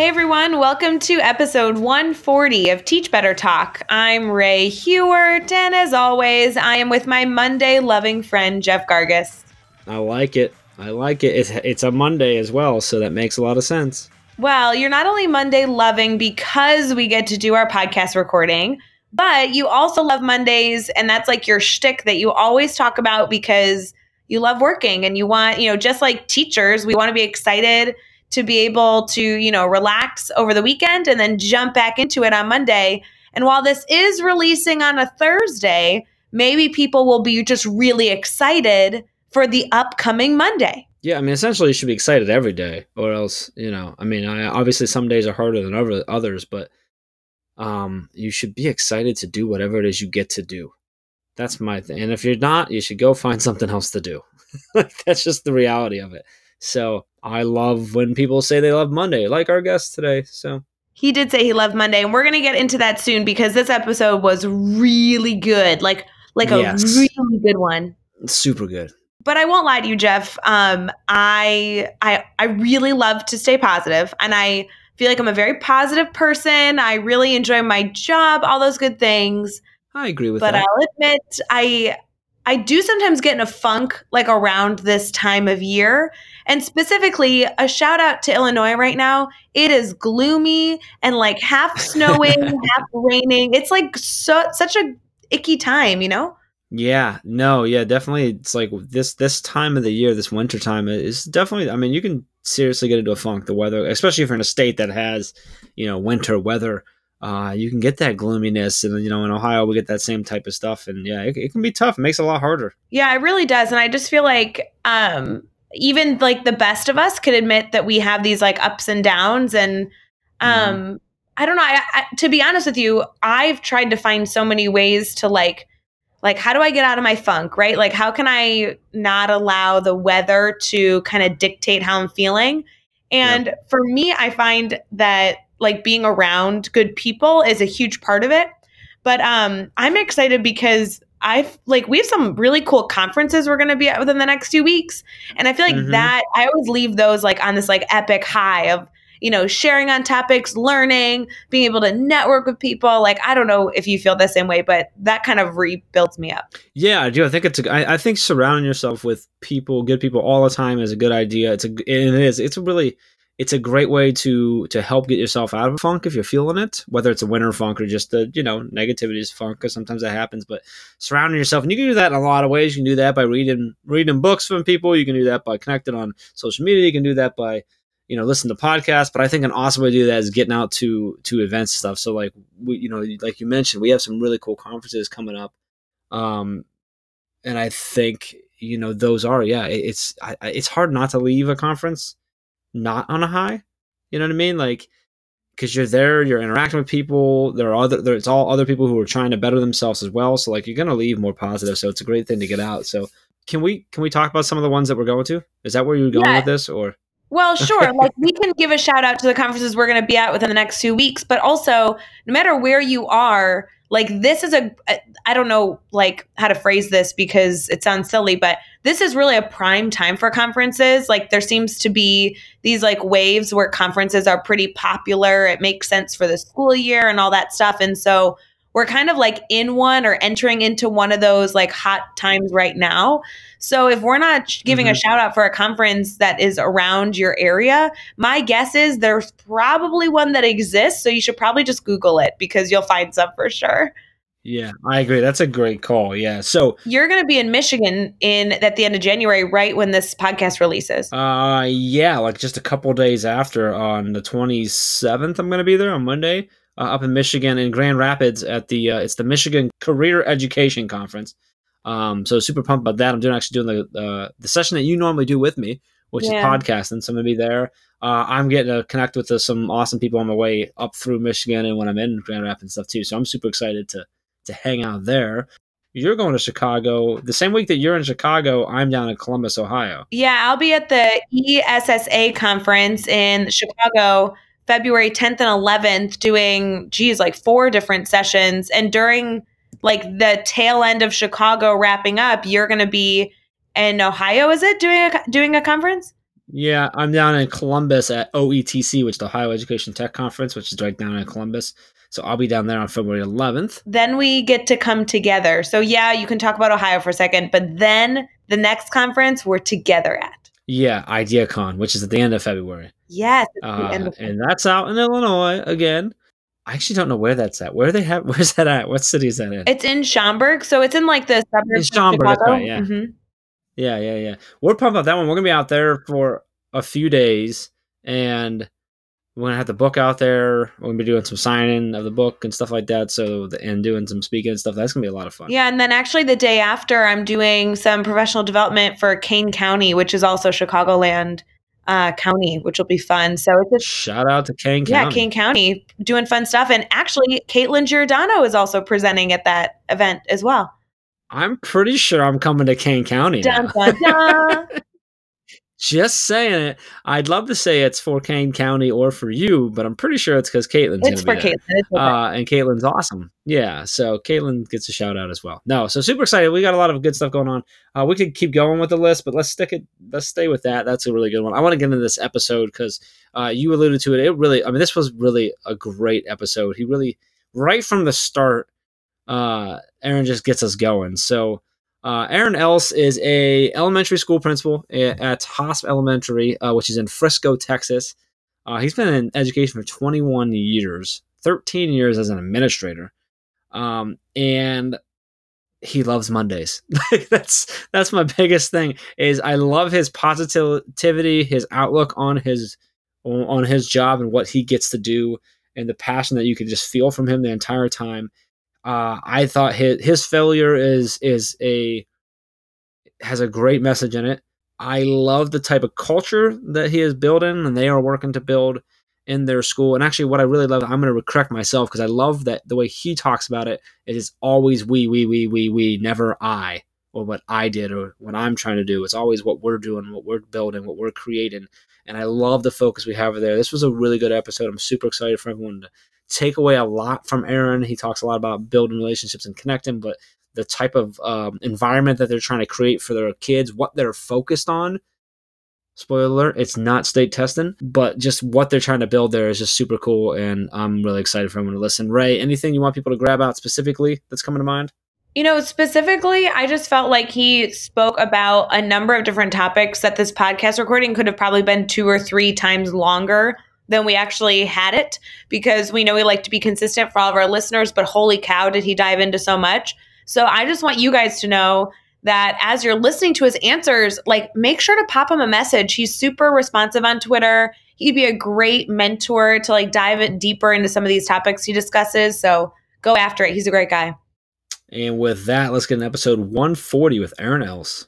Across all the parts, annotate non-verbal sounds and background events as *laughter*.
Hey everyone, welcome to episode 140 of Teach Better Talk. I'm Rae Hughart, and as always, I am with my Monday loving friend Jeff Gargas. I like it. I like it. It's, it's a Monday as well, so that makes a lot of sense. Well, you're not only Monday loving because we get to do our podcast recording, but you also love Mondays, and that's like your shtick that you always talk about because you love working and you want, you know, just like teachers, we want to be excited to be able to, you know, relax over the weekend and then jump back into it on Monday. And while this is releasing on a Thursday, maybe people will be just really excited for the upcoming Monday. Yeah, I mean, essentially, you should be excited every day, or else, you know, I mean, I, obviously some days are harder than other, others, but um, you should be excited to do whatever it is you get to do. That's my thing. And if you're not, you should go find *laughs* something else to do. *laughs* That's just the reality of it. So I love when people say they love Monday, like our guest today. So he did say he loved Monday, and we're gonna get into that soon because this episode was really good, like like a yes. really good one. Super good. But I won't lie to you, Jeff. Um, I I I really love to stay positive, and I feel like I'm a very positive person. I really enjoy my job, all those good things. I agree with but that. But I'll admit, I I do sometimes get in a funk like around this time of year. And specifically, a shout out to Illinois right now. It is gloomy and like half *laughs* snowing, half raining. It's like so, such a icky time, you know? Yeah, no, yeah, definitely. It's like this this time of the year, this winter time is definitely. I mean, you can seriously get into a funk. The weather, especially if you're in a state that has, you know, winter weather uh, you can get that gloominess. And, you know, in Ohio, we get that same type of stuff. And yeah, it, it, can be tough. It makes it a lot harder. Yeah, it really does. And I just feel like um, even like the best of us could admit that we have these like ups and downs. And um, mm-hmm. I don't know. I, I, to be honest with you, I've tried to find so many ways to like, like how do i get out of my funk right like how can i not allow the weather to kind of dictate how i'm feeling and yep. for me i find that like being around good people is a huge part of it. But um, I'm excited because I've like we have some really cool conferences we're going to be at within the next two weeks, and I feel like mm-hmm. that I always leave those like on this like epic high of you know sharing on topics, learning, being able to network with people. Like I don't know if you feel the same way, but that kind of rebuilds me up. Yeah, I do. I think it's a, I, I think surrounding yourself with people, good people all the time is a good idea. It's a it is it's a really it's a great way to to help get yourself out of a funk if you're feeling it, whether it's a winter funk or just the you know negativity is funk, because sometimes that happens. But surrounding yourself, and you can do that in a lot of ways. You can do that by reading reading books from people. You can do that by connecting on social media. You can do that by you know listen to podcasts. But I think an awesome way to do that is getting out to to events and stuff. So like we you know like you mentioned, we have some really cool conferences coming up, um, and I think you know those are yeah it's I, it's hard not to leave a conference not on a high. You know what I mean? Like, because you're there, you're interacting with people. There are other, there's all other people who are trying to better themselves as well. So like, you're gonna leave more positive. So it's a great thing to get out. So can we can we talk about some of the ones that we're going to? Is that where you're going yeah. with this, or? Well, sure. like we can give a shout out to the conferences we're going to be at within the next two weeks, but also no matter where you are, like this is a I don't know like how to phrase this because it sounds silly, but this is really a prime time for conferences. Like there seems to be these like waves where conferences are pretty popular. It makes sense for the school year and all that stuff. And so we're kind of like in one or entering into one of those like hot times right now. So if we're not giving mm-hmm. a shout out for a conference that is around your area, my guess is there's probably one that exists. So you should probably just Google it because you'll find some for sure. Yeah, I agree. That's a great call. Yeah. So you're going to be in Michigan in at the end of January, right when this podcast releases. Uh, yeah, like just a couple days after on the 27th, I'm going to be there on Monday uh, up in Michigan in Grand Rapids at the uh, it's the Michigan Career Education Conference. Um, so super pumped about that. I'm doing actually doing the uh, the session that you normally do with me, which yeah. is podcasting. So I'm gonna be there. Uh, I'm getting to connect with uh, some awesome people on my way up through Michigan and when I'm in Grand Rapids and stuff too. So I'm super excited to to hang out there. you're going to Chicago the same week that you're in Chicago. I'm down in Columbus, Ohio. Yeah, I'll be at the ESSA conference in Chicago February 10th and 11th doing geez like four different sessions and during like the tail end of Chicago wrapping up, you're going to be in Ohio is it doing a doing a conference? Yeah, I'm down in Columbus at OETC, which is the Ohio Education Tech Conference, which is right down in Columbus. So I'll be down there on February 11th. Then we get to come together. So yeah, you can talk about Ohio for a second, but then the next conference we're together at. Yeah, IdeaCon, which is at the end of February. Yes, uh, and that's out in Illinois again. I actually don't know where that's at. Where they have? *laughs* Where's that at? What city is that in? It's in Schaumburg, so it's in like the suburbs in Schaumburg, of Chicago. Right, yeah. Mm-hmm. yeah, yeah, yeah. We're pumped about that one. We're gonna be out there for a few days, and we're gonna have the book out there. We're gonna be doing some signing of the book and stuff like that. So and doing some speaking and stuff. That's gonna be a lot of fun. Yeah, and then actually the day after, I'm doing some professional development for Kane County, which is also Chicagoland uh, County, which will be fun. So it's a shout out to Kane County. Yeah, Kane County doing fun stuff. And actually, Caitlin Giordano is also presenting at that event as well. I'm pretty sure I'm coming to Kane County. Dun, dun, dun. *laughs* Just saying it. I'd love to say it's for Kane County or for you, but I'm pretty sure it's because Caitlin's It's for Caitlin. Uh, and Caitlin's awesome. Yeah. So Caitlin gets a shout out as well. No, so super excited. We got a lot of good stuff going on. Uh, we could keep going with the list, but let's stick it. Let's stay with that. That's a really good one. I want to get into this episode because uh, you alluded to it. It really, I mean, this was really a great episode. He really, right from the start, uh, Aaron just gets us going. So, uh, Aaron Else is a elementary school principal at Hosp Elementary, uh, which is in Frisco, Texas. Uh, he's been in education for 21 years, 13 years as an administrator, um, and he loves Mondays. *laughs* that's that's my biggest thing. Is I love his positivity, his outlook on his on his job and what he gets to do, and the passion that you can just feel from him the entire time. Uh, I thought his his failure is is a has a great message in it. I love the type of culture that he is building, and they are working to build in their school. And actually, what I really love, I'm going to correct myself because I love that the way he talks about it. It is always we, we, we, we, we, never I or what I did or what I'm trying to do. It's always what we're doing, what we're building, what we're creating. And I love the focus we have there. This was a really good episode. I'm super excited for everyone to take away a lot from Aaron. He talks a lot about building relationships and connecting, but the type of um, environment that they're trying to create for their kids, what they're focused on. Spoiler alert, it's not state testing, but just what they're trying to build there is just super cool. And I'm really excited for everyone to listen. Rae, anything you want people to grab out specifically that's coming to mind? You know, specifically, I just felt like he spoke about a number of different topics that this podcast recording could have probably been two or three times longer than we actually had it because we know we like to be consistent for all of our listeners, but holy cow, did he dive into so much. So I just want you guys to know that as you're listening to his answers, like make sure to pop him a message. He's super responsive on Twitter. He'd be a great mentor to like dive it deeper into some of these topics he discusses. So go after it. He's a great guy. And with that, let's get an episode 140 with Aaron Else.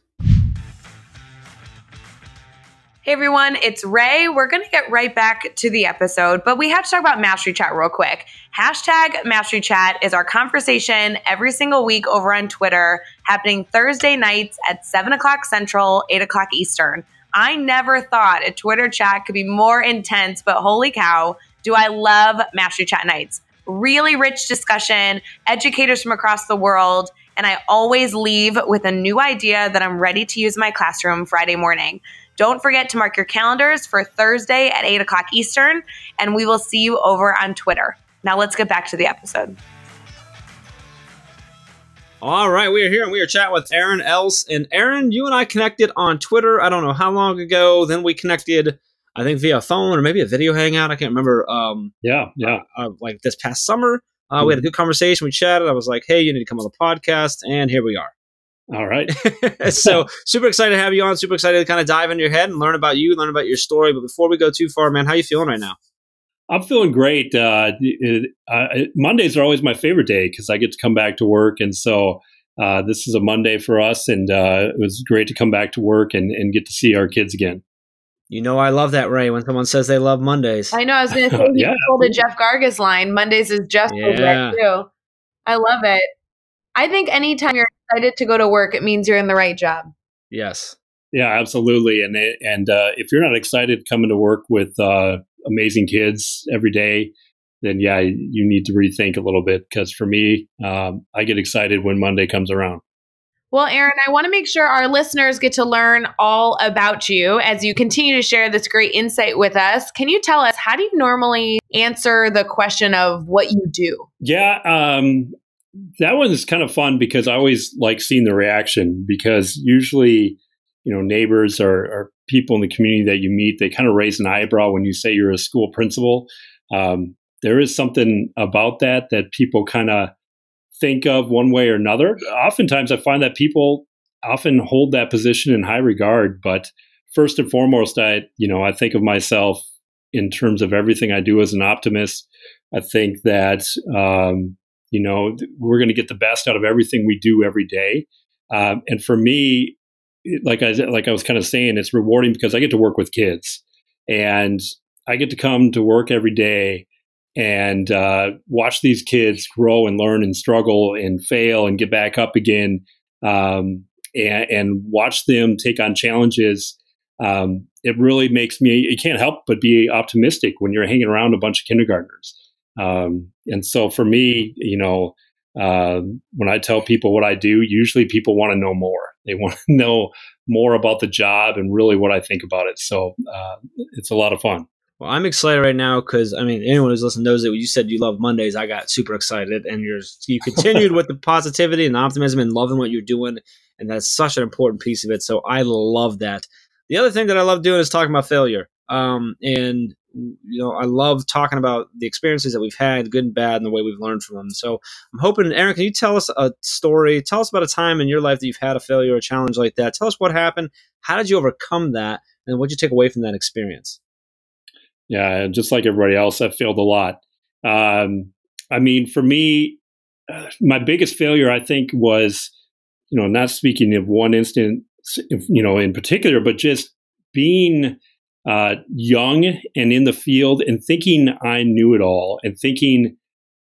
Hey everyone, it's Rae. We're going to get right back to the episode, but we have to talk about Mastery Chat real quick. Hashtag Mastery Chat is our conversation every single week over on Twitter, happening Thursday nights at 7 o'clock Central, 8 o'clock Eastern. I never thought a Twitter chat could be more intense, but holy cow, do I love Mastery Chat nights. Really rich discussion, educators from across the world, and I always leave with a new idea that I'm ready to use in my classroom Friday morning. Don't forget to mark your calendars for Thursday at 8 o'clock Eastern, and we will see you over on Twitter. Now let's get back to the episode. All right, we are here and we are chatting with Aaron Else. And Aaron, you and I connected on Twitter. I don't know how long ago. Then we connected, I think, via phone or maybe a video hangout. I can't remember. Um, yeah, yeah. Uh, uh, like this past summer, uh, mm-hmm. we had a good conversation. We chatted. I was like, "Hey, you need to come on the podcast," and here we are. All right. *laughs* so super excited to have you on. Super excited to kind of dive into your head and learn about you, learn about your story. But before we go too far, man, how you feeling right now? I'm feeling great. Uh, it, uh, Mondays are always my favorite day because I get to come back to work, and so uh, this is a Monday for us, and uh, it was great to come back to work and, and get to see our kids again. You know, I love that, Rae. When someone says they love Mondays, I know. I was going *laughs* to say, yeah. pulled a Jeff Gargas line. Mondays is just yeah. too. I love it. I think anytime you're excited to go to work, it means you're in the right job. Yes. Yeah, absolutely. And and uh, if you're not excited coming to work with uh, amazing kids every day, then yeah, you need to rethink a little bit. Because for me, um, I get excited when Monday comes around. Well, Aaron, I want to make sure our listeners get to learn all about you as you continue to share this great insight with us. Can you tell us how do you normally answer the question of what you do? Yeah, um, that one's kind of fun because I always like seeing the reaction because usually, you know, neighbors or, or people in the community that you meet, they kind of raise an eyebrow when you say you're a school principal. Um, there is something about that that people kind of think of one way or another. Oftentimes, I find that people often hold that position in high regard. But first and foremost, I you know I think of myself in terms of everything I do as an optimist. I think that um, you know we're going to get the best out of everything we do every day. Um, and for me, like I like I was kind of saying, it's rewarding because I get to work with kids, and I get to come to work every day and uh, watch these kids grow and learn and struggle and fail and get back up again um, and, and, watch them take on challenges. Um, it really makes me you can't help but be optimistic when you're hanging around a bunch of kindergartners um, and so for me you know uh, when i tell people what i do usually people want to know more. They want to *laughs* know more about the job and really what i think about it. So uh, it's a lot of fun. Well, I'm excited right now because I mean, anyone who's listening knows that when you said you love Mondays, I got super excited, and you're you continued *laughs* with the positivity and optimism and loving what you're doing, and that's such an important piece of it. So I love that. The other thing that I love doing is talking about failure, um, and you know, I love talking about the experiences that we've had, good and bad, and the way we've learned from them. So I'm hoping, Aaron, can you tell us a story? Tell us about a time in your life that you've had a failure or a challenge like that. Tell us what happened. How did you overcome that? And what did you take away from that experience? Yeah, just like everybody else, I've failed a lot. Um, I mean, for me, uh, my biggest failure, I think, was, you know, not speaking of one instance, you know, in particular, but just being uh, young and in the field and thinking I knew it all and thinking,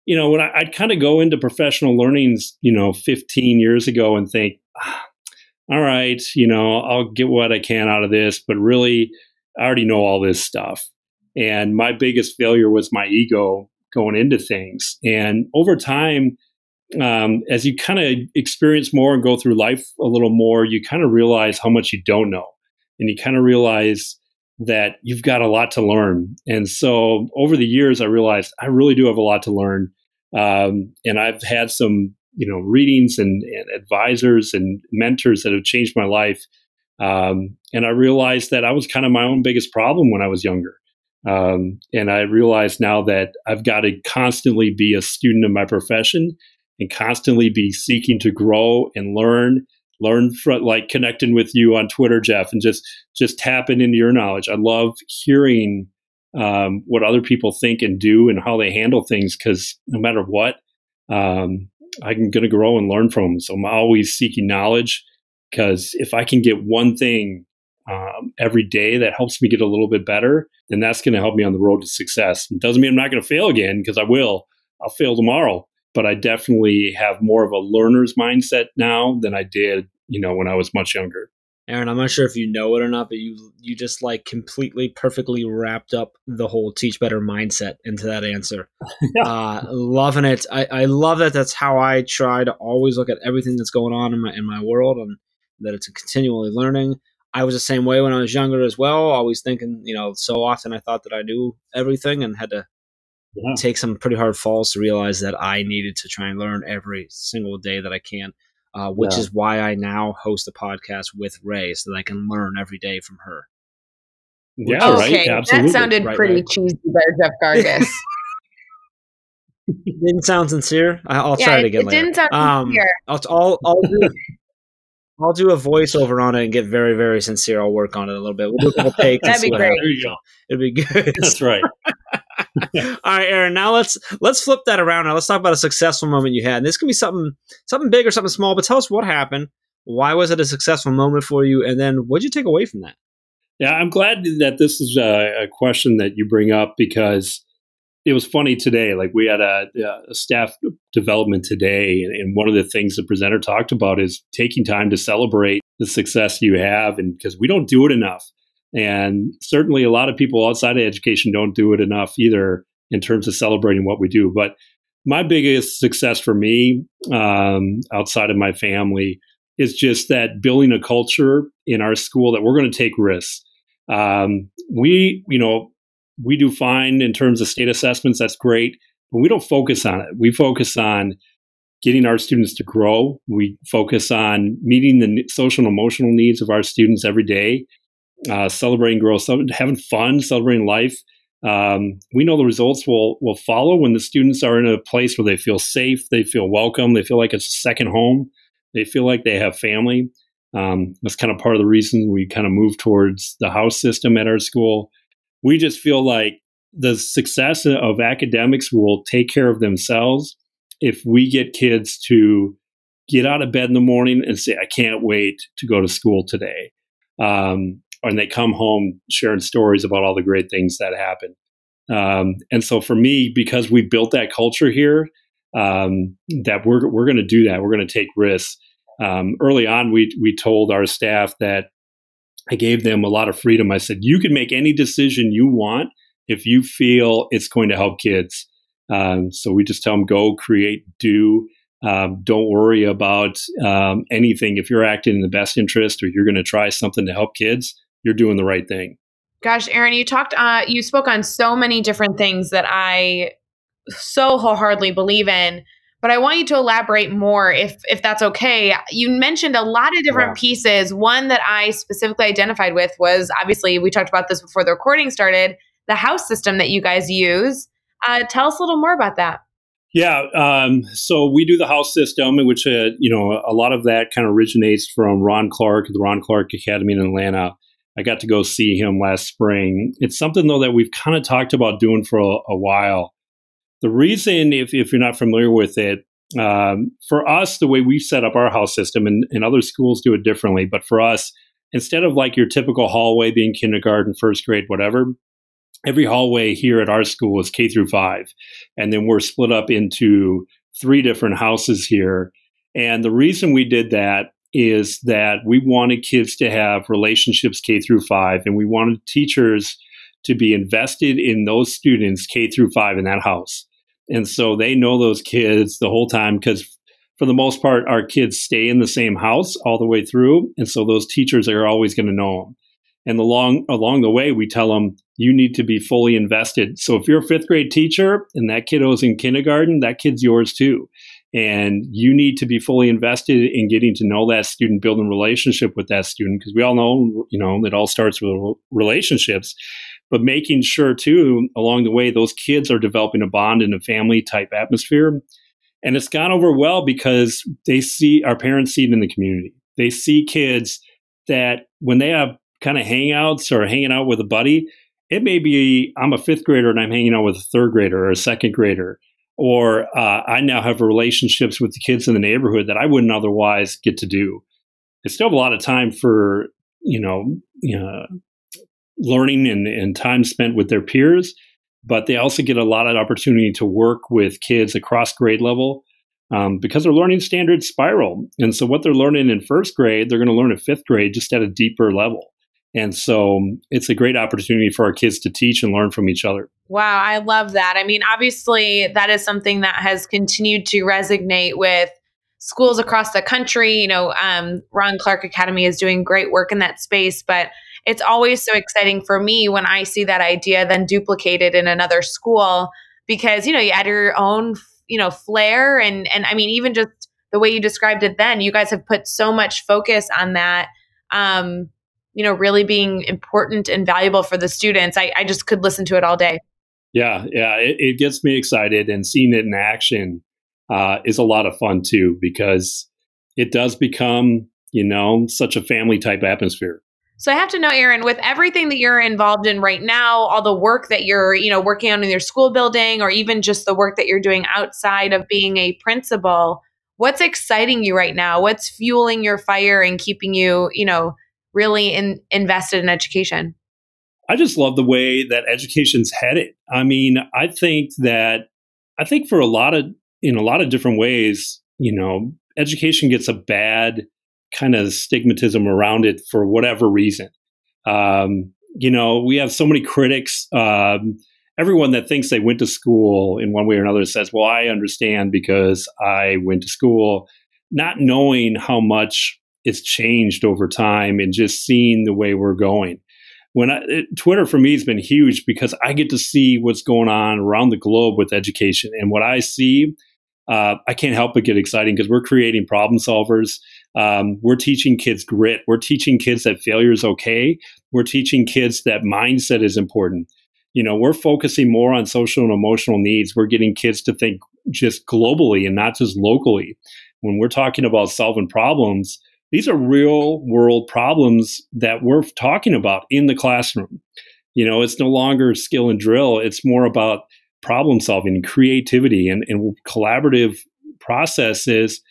you know, when I, would kind of go into professional learnings, you know, 15 years ago and think, ah, all right, you know, I'll get what I can out of this, but really, I already know all this stuff. And my biggest failure was my ego going into things. And over time, um, as you kind of experience more and go through life a little more, you kind of realize how much you don't know. And you kind of realize that you've got a lot to learn. And so over the years, I realized I really do have a lot to learn. Um, and I've had some, you know, readings and, and, advisors and mentors that have changed my life. Um, and I realized that I was kind of my own biggest problem when I was younger. Um, and I realize now that I've got to constantly be a student of my profession and constantly be seeking to grow and learn, learn from like connecting with you on Twitter, Jeff, and just just tapping into your knowledge. I love hearing um, what other people think and do and how they handle things because no matter what, um, I'm going to grow and learn from them. So I'm always seeking knowledge because if I can get one thing um, every day that helps me get a little bit better, then that's going to help me on the road to success. It doesn't mean I'm not going to fail again because I will. I'll fail tomorrow, but I definitely have more of a learner's mindset now than I did, you know, when I was much younger. Aaron, I'm not sure if you know it or not, but you you just like completely perfectly wrapped up the whole teach better mindset into that answer. *laughs* uh, loving it. I, I love that. That's how I try to always look at everything that's going on in my in my world, and that it's a continually learning. I was the same way when I was younger as well. Always thinking, you know, so often I thought that I knew everything and had to yeah. take some pretty hard falls to realize that I needed to try and learn every single day that I can. Uh, which yeah. is why I now host a podcast with Rae so that I can learn every day from her. Yeah, okay, right. Absolutely. That sounded right, pretty right. cheesy there, Jeff Gargas. *laughs* didn't sound sincere. I, will yeah, try it again. It later. didn't sound um, sincere. I'll, I'll, I'll do, I'll do a voiceover on it and get very, very sincere. I'll work on it a little bit. We'll do a couple *laughs* takes. That'd be great. There you go. It'd be good. That's right. *laughs* *laughs* All right, Aaron. Now let's let's flip that around. Now let's talk about a successful moment you had. And this can be something something big or something small, but tell us what happened. Why was it a successful moment for you? And then what did you take away from that? Yeah, I'm glad that this is a, a question that you bring up because it was funny today. Like we had a, a staff development today, and, and, one of the things the presenter talked about is taking time to celebrate the success you have, and because we don't do it enough, and certainly a lot of people outside of education don't do it enough either in terms of celebrating what we do. But my biggest success for me, um, outside of my family, is just that building a culture in our school that we're going to take risks. Um, we, you know, we do fine in terms of state assessments. That's great, but we don't focus on it. We focus on getting our students to grow. We focus on meeting the social and emotional needs of our students every day, uh, celebrating growth, having fun, celebrating life. Um, we know the results will will follow when the students are in a place where they feel safe, they feel welcome, they feel like it's a second home, they feel like they have family. Um, that's kind of part of the reason we kind of move towards the house system at our school we just feel like the success of academics will take care of themselves if we get kids to get out of bed in the morning and say, I can't wait to go to school today. Um, and they come home sharing stories about all the great things that happen. Um, and so for me, because we built that culture here, um, that we're, we're going to do that. We're going to take risks. Um, early on, we, we told our staff that I gave them a lot of freedom. I said, you can make any decision you want if you feel it's going to help kids. Um, so we just tell them, go, create, do. Um, don't worry about um, anything. If you're acting in the best interest or you're going to try something to help kids, you're doing the right thing. Gosh, Aaron, you talked, uh, you spoke on so many different things that I so wholeheartedly believe in but I want you to elaborate more if if that's okay. You mentioned a lot of different pieces. One that I specifically identified with was obviously we talked about this before the recording started, the house system that you guys use. Uh, tell us a little more about that. Yeah, um, so we do the house system, which uh, you know a lot of that kind of originates from Ron Clark, the Ron Clark Academy in Atlanta. I got to go see him last spring. It's something though that we've kind of talked about doing for a, a while. The reason, if, if you're not familiar with it, um, for us, the way we set up our house system, and, and other schools do it differently, but for us, instead of like your typical hallway being kindergarten, first grade, whatever, every hallway here at our school is K through five. And then we're split up into three different houses here. And the reason we did that is that we wanted kids to have relationships K through five, and we wanted teachers to be invested in those students K through five in that house. And so they know those kids the whole time because for the most part, our kids stay in the same house all the way through. And so those teachers are always going to know them. And along, along the way, we tell them, you need to be fully invested. So if you're a fifth grade teacher and that kiddo's in kindergarten, that kid's yours too. And you need to be fully invested in getting to know that student, building relationship with that student, because we all know, you know, it all starts with relationships. But making sure too along the way those kids are developing a bond in a family type atmosphere. And it's gone over well because they see our parents see it in the community. They see kids that when they have kind of hangouts or hanging out with a buddy it may be i'm a fifth grader and i'm hanging out with a third grader or a second grader or uh, i now have relationships with the kids in the neighborhood that i wouldn't otherwise get to do i still have a lot of time for you know, learning and, and time spent with their peers, but they also get a lot of opportunity to work with kids across grade level um, because their learning standards spiral. And so, what they're learning in first grade, they're going to learn in fifth grade just at a deeper level. And so, it's a great opportunity for our kids to teach and learn from each other. Wow, I love that. I mean, obviously, that is something that has continued to resonate with schools across the country. You know, um, Ron Clark Academy is doing great work in that space, but it's always so exciting for me when I see that idea then duplicated in another school because you know you add your own you know flair and and I mean even just the way you described it then you guys have put so much focus on that um you know really being important and valuable for the students. I, I just could listen to it all day. Yeah yeah it, it gets me excited and seeing it in action uh, is a lot of fun too because it does become you know such a family type atmosphere. So I have to know, Aaron, with everything that you're involved in right now, all the work that you're, you know, working on in your school building, or even just the work that you're doing outside of being a principal, what's exciting you right now? What's fueling your fire and keeping you, you know, really in, invested in education? I just love the way that education's headed. I mean, I think that I think for a lot of in a lot of different ways, you know, education gets a bad kind of stigmatism around it for whatever reason. Um, you know, we have so many critics. Um, everyone that thinks they went to school in one way or another says, "Well, I understand because I went to school," not knowing how much it's changed over time and just seeing the way we're going when I, it, Twitter for me has been huge because I get to see what's going on around the globe with education, and what I see, uh, I can't help but get excited because we're creating problem solvers. Um, we're teaching kids grit. We're teaching kids that failure is okay. We're teaching kids that mindset is important. You know, we're focusing more on social and emotional needs. We're getting kids to think just globally and not just locally. When we're talking about solving problems, these are real world problems that we're talking about in the classroom. You know, it's no longer skill and drill, it's more about problem solving, creativity, and, and collaborative processes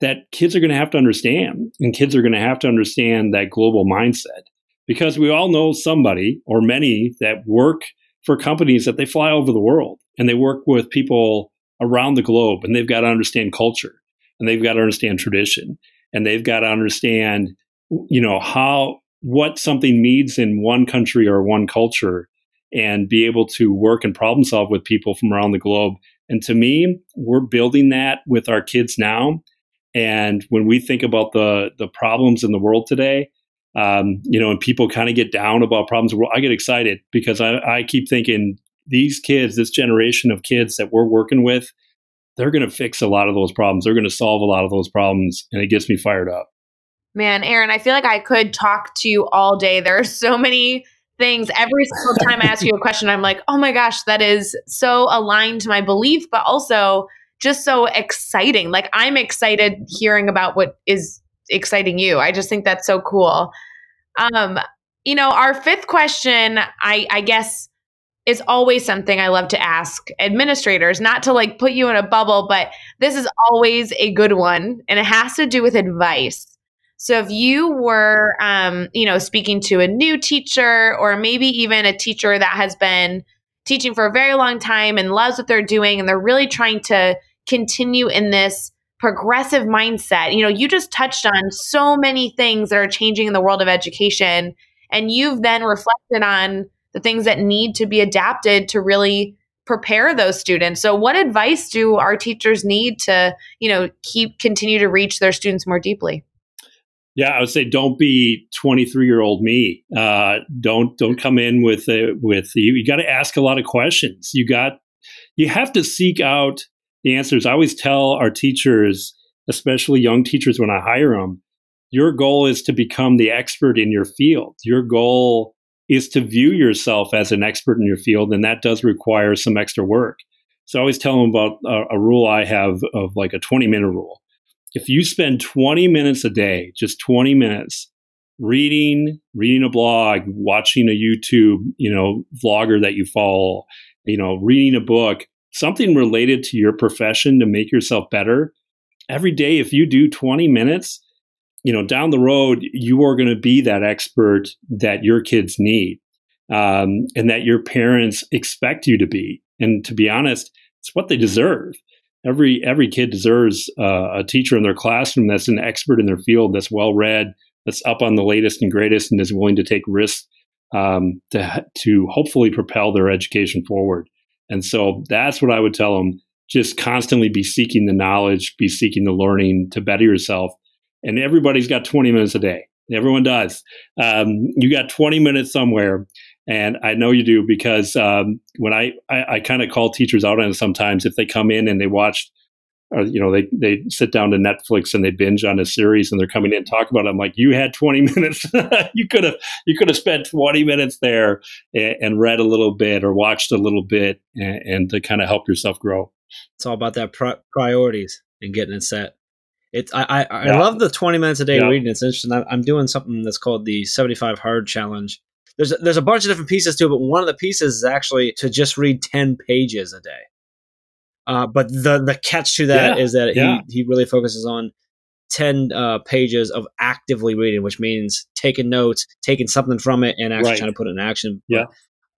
that kids are going to have to understand. And kids are going to have to understand that global mindset because we all know somebody or many that work for companies that they fly over the world and they work with people around the globe and they've got to understand culture and they've got to understand tradition and they've got to understand, you know, how what something needs in one country or one culture and be able to work and problem solve with people from around the globe. And to me, we're building that with our kids now. And when we think about the the problems in the world today, um, you know, and people kind of get down about problems, Well, I get excited because I, I keep thinking these kids, this generation of kids that we're working with, they're going to fix a lot of those problems. They're going to solve a lot of those problems. And it gets me fired up. Man, Aaron, I feel like I could talk to you all day. There are so many things. Every single time I ask you a question, I'm like, oh my gosh, that is so aligned to my belief, but also just so exciting. Like, I'm excited hearing about what is exciting you. I just think that's so cool. Um, you know, our fifth question, I, I guess is always something I love to ask administrators, not to like put you in a bubble, but this is always a good one and it has to do with advice. So if you were, um, you know, speaking to a new teacher or maybe even a teacher that has been teaching for a very long time and loves what they're doing and they're really trying to continue in this progressive mindset, you know, you just touched on so many things that are changing in the world of education and you've then reflected on the things that need to be adapted to really prepare those students. So what advice do our teachers need to, you know, keep continue to reach their students more deeply? Yeah, I would say don't be 23 year old me. Uh, don't don't come in with a, with you. You got to ask a lot of questions. You got you have to seek out the answers. I always tell our teachers, especially young teachers, when I hire them, your goal is to become the expert in your field. Your goal is to view yourself as an expert in your field, and that does require some extra work. So I always tell them about a, a rule I have of like a 20 minute rule. If you spend 20 minutes a day, just 20 minutes, reading, reading a blog, watching a YouTube, you know, vlogger that you follow, you know, reading a book, something related to your profession to make yourself better. Every day, if you do 20 minutes, you know, down the road, you are going to be that expert that your kids need um, and that your parents expect you to be. And to be honest, it's what they deserve. Every every kid deserves uh, a teacher in their classroom that's an expert in their field, that's well read, that's up on the latest and greatest, and is willing to take risks um, to to hopefully propel their education forward. And so that's what I would tell them: just constantly be seeking the knowledge, be seeking the learning to better yourself and everybody's got 20 minutes a day. Everyone does. Um, you got 20 minutes somewhere. And I know you do because um, when I, I, I kind of call teachers out on it sometimes if they come in and they watch, or, you know, they, they sit down to Netflix and they binge on a series and they're coming in and talk about it. I'm like, you had 20 *laughs* minutes. you could have, you could have spent 20 minutes there and, and, read a little bit or watched a little bit and, and to kind of help yourself grow. It's all about that priorities and getting it set. It's I I, I love the twenty minutes a day yeah. reading. It's interesting. I, I'm doing something that's called the seventy five hard challenge. There's a, there's a bunch of different pieces to it, but one of the pieces is actually to just read ten pages a day. Uh, but the the catch to that yeah. is that he he really focuses on 10 uh, pages of actively reading, which means taking notes, taking something from it, and actually Right. trying to put it in action. Yeah.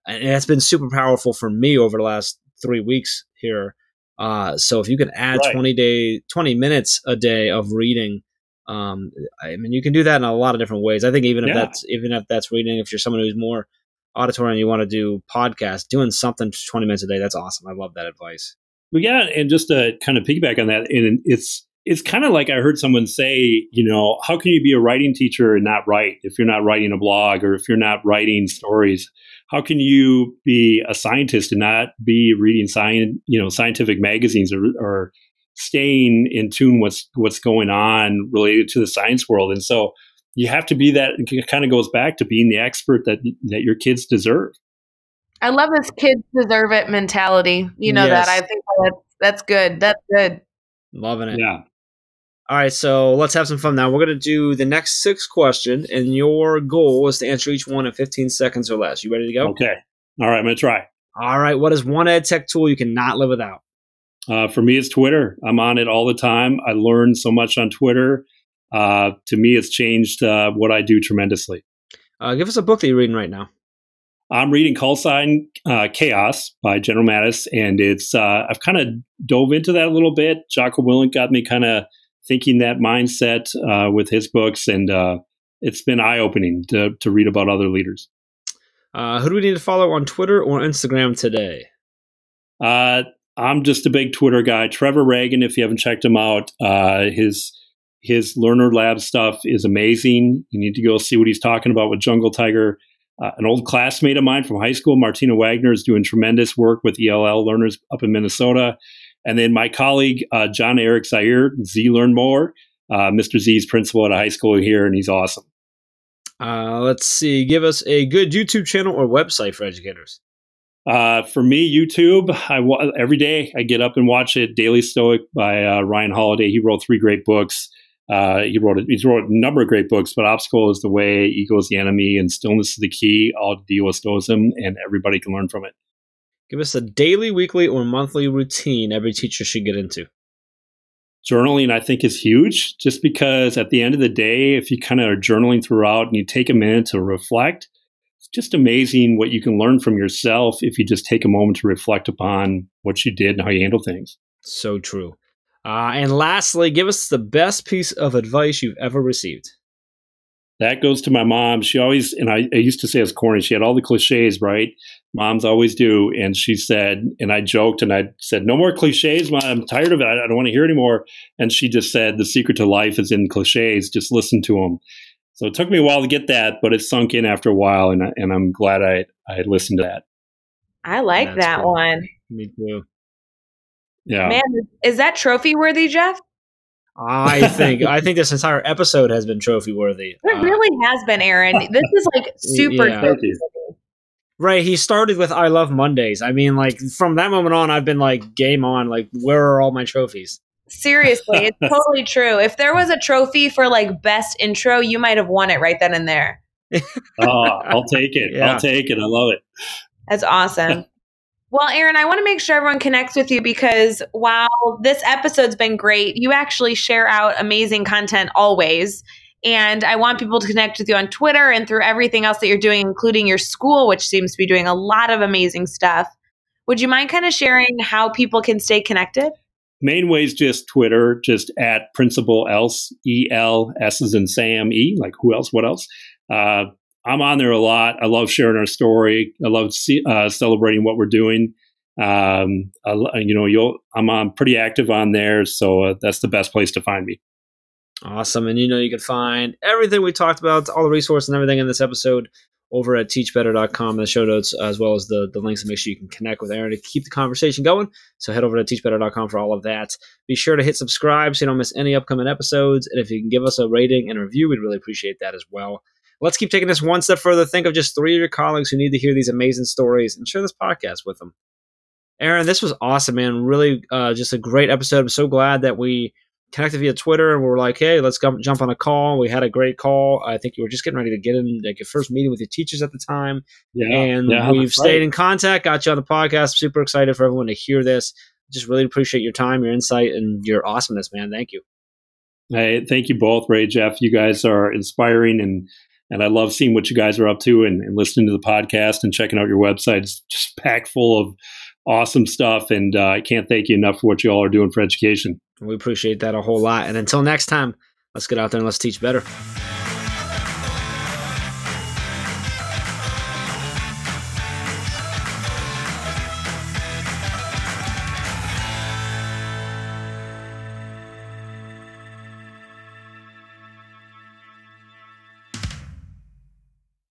And it's been super powerful for me over the last three weeks here. Uh, so if you can add Right. 20 day, 20 minutes a day of reading, um, I mean, you can do that in a lot of different ways. I think even if Yeah. that's, even if that's reading, if you're someone who's more auditory and you want to do podcasts, doing something 20 minutes a day, that's awesome. I love that advice. Well, yeah, and just to kind of piggyback on that, and it's it's kind of like I heard someone say, you know, how can you be a writing teacher and not write if you're not writing a blog or if you're not writing stories? How can you be a scientist and not be reading science, you know, scientific magazines or, or staying in tune what's what's going on related to the science world? And so you have to be that. It kind of goes back to being the expert that that your kids deserve. I love this kids deserve it mentality. You know Yes. that. I think that's that's good. That's good. Loving it. Yeah. All right, so let's have some fun now. We're going to do the next six question, and your goal is to answer each one in 15 seconds or less. You ready to go? Okay. All right. I'm gonna try. All right, what is one ed tech tool you cannot live without? Uh, for me, it's Twitter. I'm on it all the time. I learn so much on Twitter. Uh, to me, it's changed uh, what I do tremendously. Uh, give us a book that you're reading right now. I'm reading Call Sign uh, Chaos by General Mattis, and it's uh, I've kind of dove into that a little bit. Jocko Willink got me kind of thinking that mindset uh, with his books, and uh, it's been eye opening to to read about other leaders. Uh, who do we need to follow on Twitter or Instagram today? Uh, I'm just a big Twitter guy. Trevor Ragan, if you haven't checked him out, uh, his his Learner Lab stuff is amazing. You need to go see what he's talking about with Jungle Tiger. Uh, an old classmate of mine from high school, Martina Wagner, is doing tremendous work with ELL learners up in Minnesota. And then my colleague, uh, John Eric Zaire, Z Learn More, uh, Mr. Z's principal at a high school here, and he's awesome. Uh, let's see. Give us a good YouTube channel or website for educators. Uh, for me, YouTube, I wa- every day I get up and watch it. Daily Stoic by uh, Ryan Holiday. He wrote three great books. Uh, he wrote a, he wrote a number of great books, but Obstacle is the Way, Ego is the Enemy, and Stillness is the Key. All to deal with Stoicism, and everybody can learn from it. Give us a daily, weekly, or monthly routine every teacher should get into. Journaling, I think, is huge, just because at the end of the day, if you kind of are journaling throughout and you take a minute to reflect, it's just amazing what you can learn from yourself if you just take a moment to reflect upon what you did and how you handle things. So true. Uh, and lastly, give us the best piece of advice you've ever received. That goes to my mom. She always, and I, I used to say it's corny, she had all the cliches, right? Moms always do. And she said, and I joked and I said, no more cliches, Mom. I'm tired of it. I, I don't want to hear anymore. And she just said, the secret to life is in cliches. Just listen to them. So it took me a while to get that, but it sunk in after a while. And, I, and I'm glad I, I listened to that. I like That's that cool. one. Me too. Yeah. Man, is that trophy worthy, Jeff? I think I think this entire episode has been trophy worthy. It Uh, really has been, Aaron. *laughs* This is like super Yeah. trophy Thank you. worthy. right. He started with "I love Mondays." I mean, like from that moment on, I've been like, "Game on!" Like, where are all my trophies? Seriously, it's *laughs* totally true. If there was a trophy for like best intro, you might have won it right then and there. Oh, I'll take it. *laughs* Yeah. I'll take it. I love it. That's awesome. Well, Aaron, I want to make sure everyone connects with you because while this episode's been great, you actually share out amazing content always. And I want people to connect with you on Twitter and through everything else that you're doing, including your school, which seems to be doing a lot of amazing stuff. Would you mind kind of sharing how people can stay connected? Main ways just Twitter, just at principal else, E L S is in Sam E, like who else, what else? Uh, I'm on there a lot. I love sharing our story. I love see, uh, celebrating what we're doing. Um, I, you know, you'll I'm pretty active on there, so uh, that's the best place to find me. Awesome. And you know, you can find everything we talked about, all the resources and everything in this episode over at teachbetter.com, in the show notes, as well as the, the links to make sure you can connect with Aaron to keep the conversation going. So head over to teachbetter.com for all of that. Be sure to hit subscribe so you don't miss any upcoming episodes. And if you can give us a rating and review, we'd really appreciate that as well. Let's keep taking this one step further. Think of just three of your colleagues who need to hear these amazing stories and share this podcast with them. Aaron, this was awesome, man. Really, uh, just a great episode. I'm so glad that we connected via Twitter and we were like, hey, let's go, jump on a call. We had a great call. I think you were just getting ready to get in like your first meeting with your teachers at the time. Yeah, and yeah, we've stayed right. in contact, got you on the podcast. Super excited for everyone to hear this. Just really appreciate your time, your insight, and your awesomeness, man. Thank you. Hey, thank you both, Rae, Jeff. You guys are inspiring and and I love seeing what you guys are up to and, and listening to the podcast and checking out your website. It's just *laughs* packed full of awesome stuff. And uh, I can't thank you enough for what you all are doing for education. We appreciate that a whole lot. And until next time, let's get out there and let's teach better.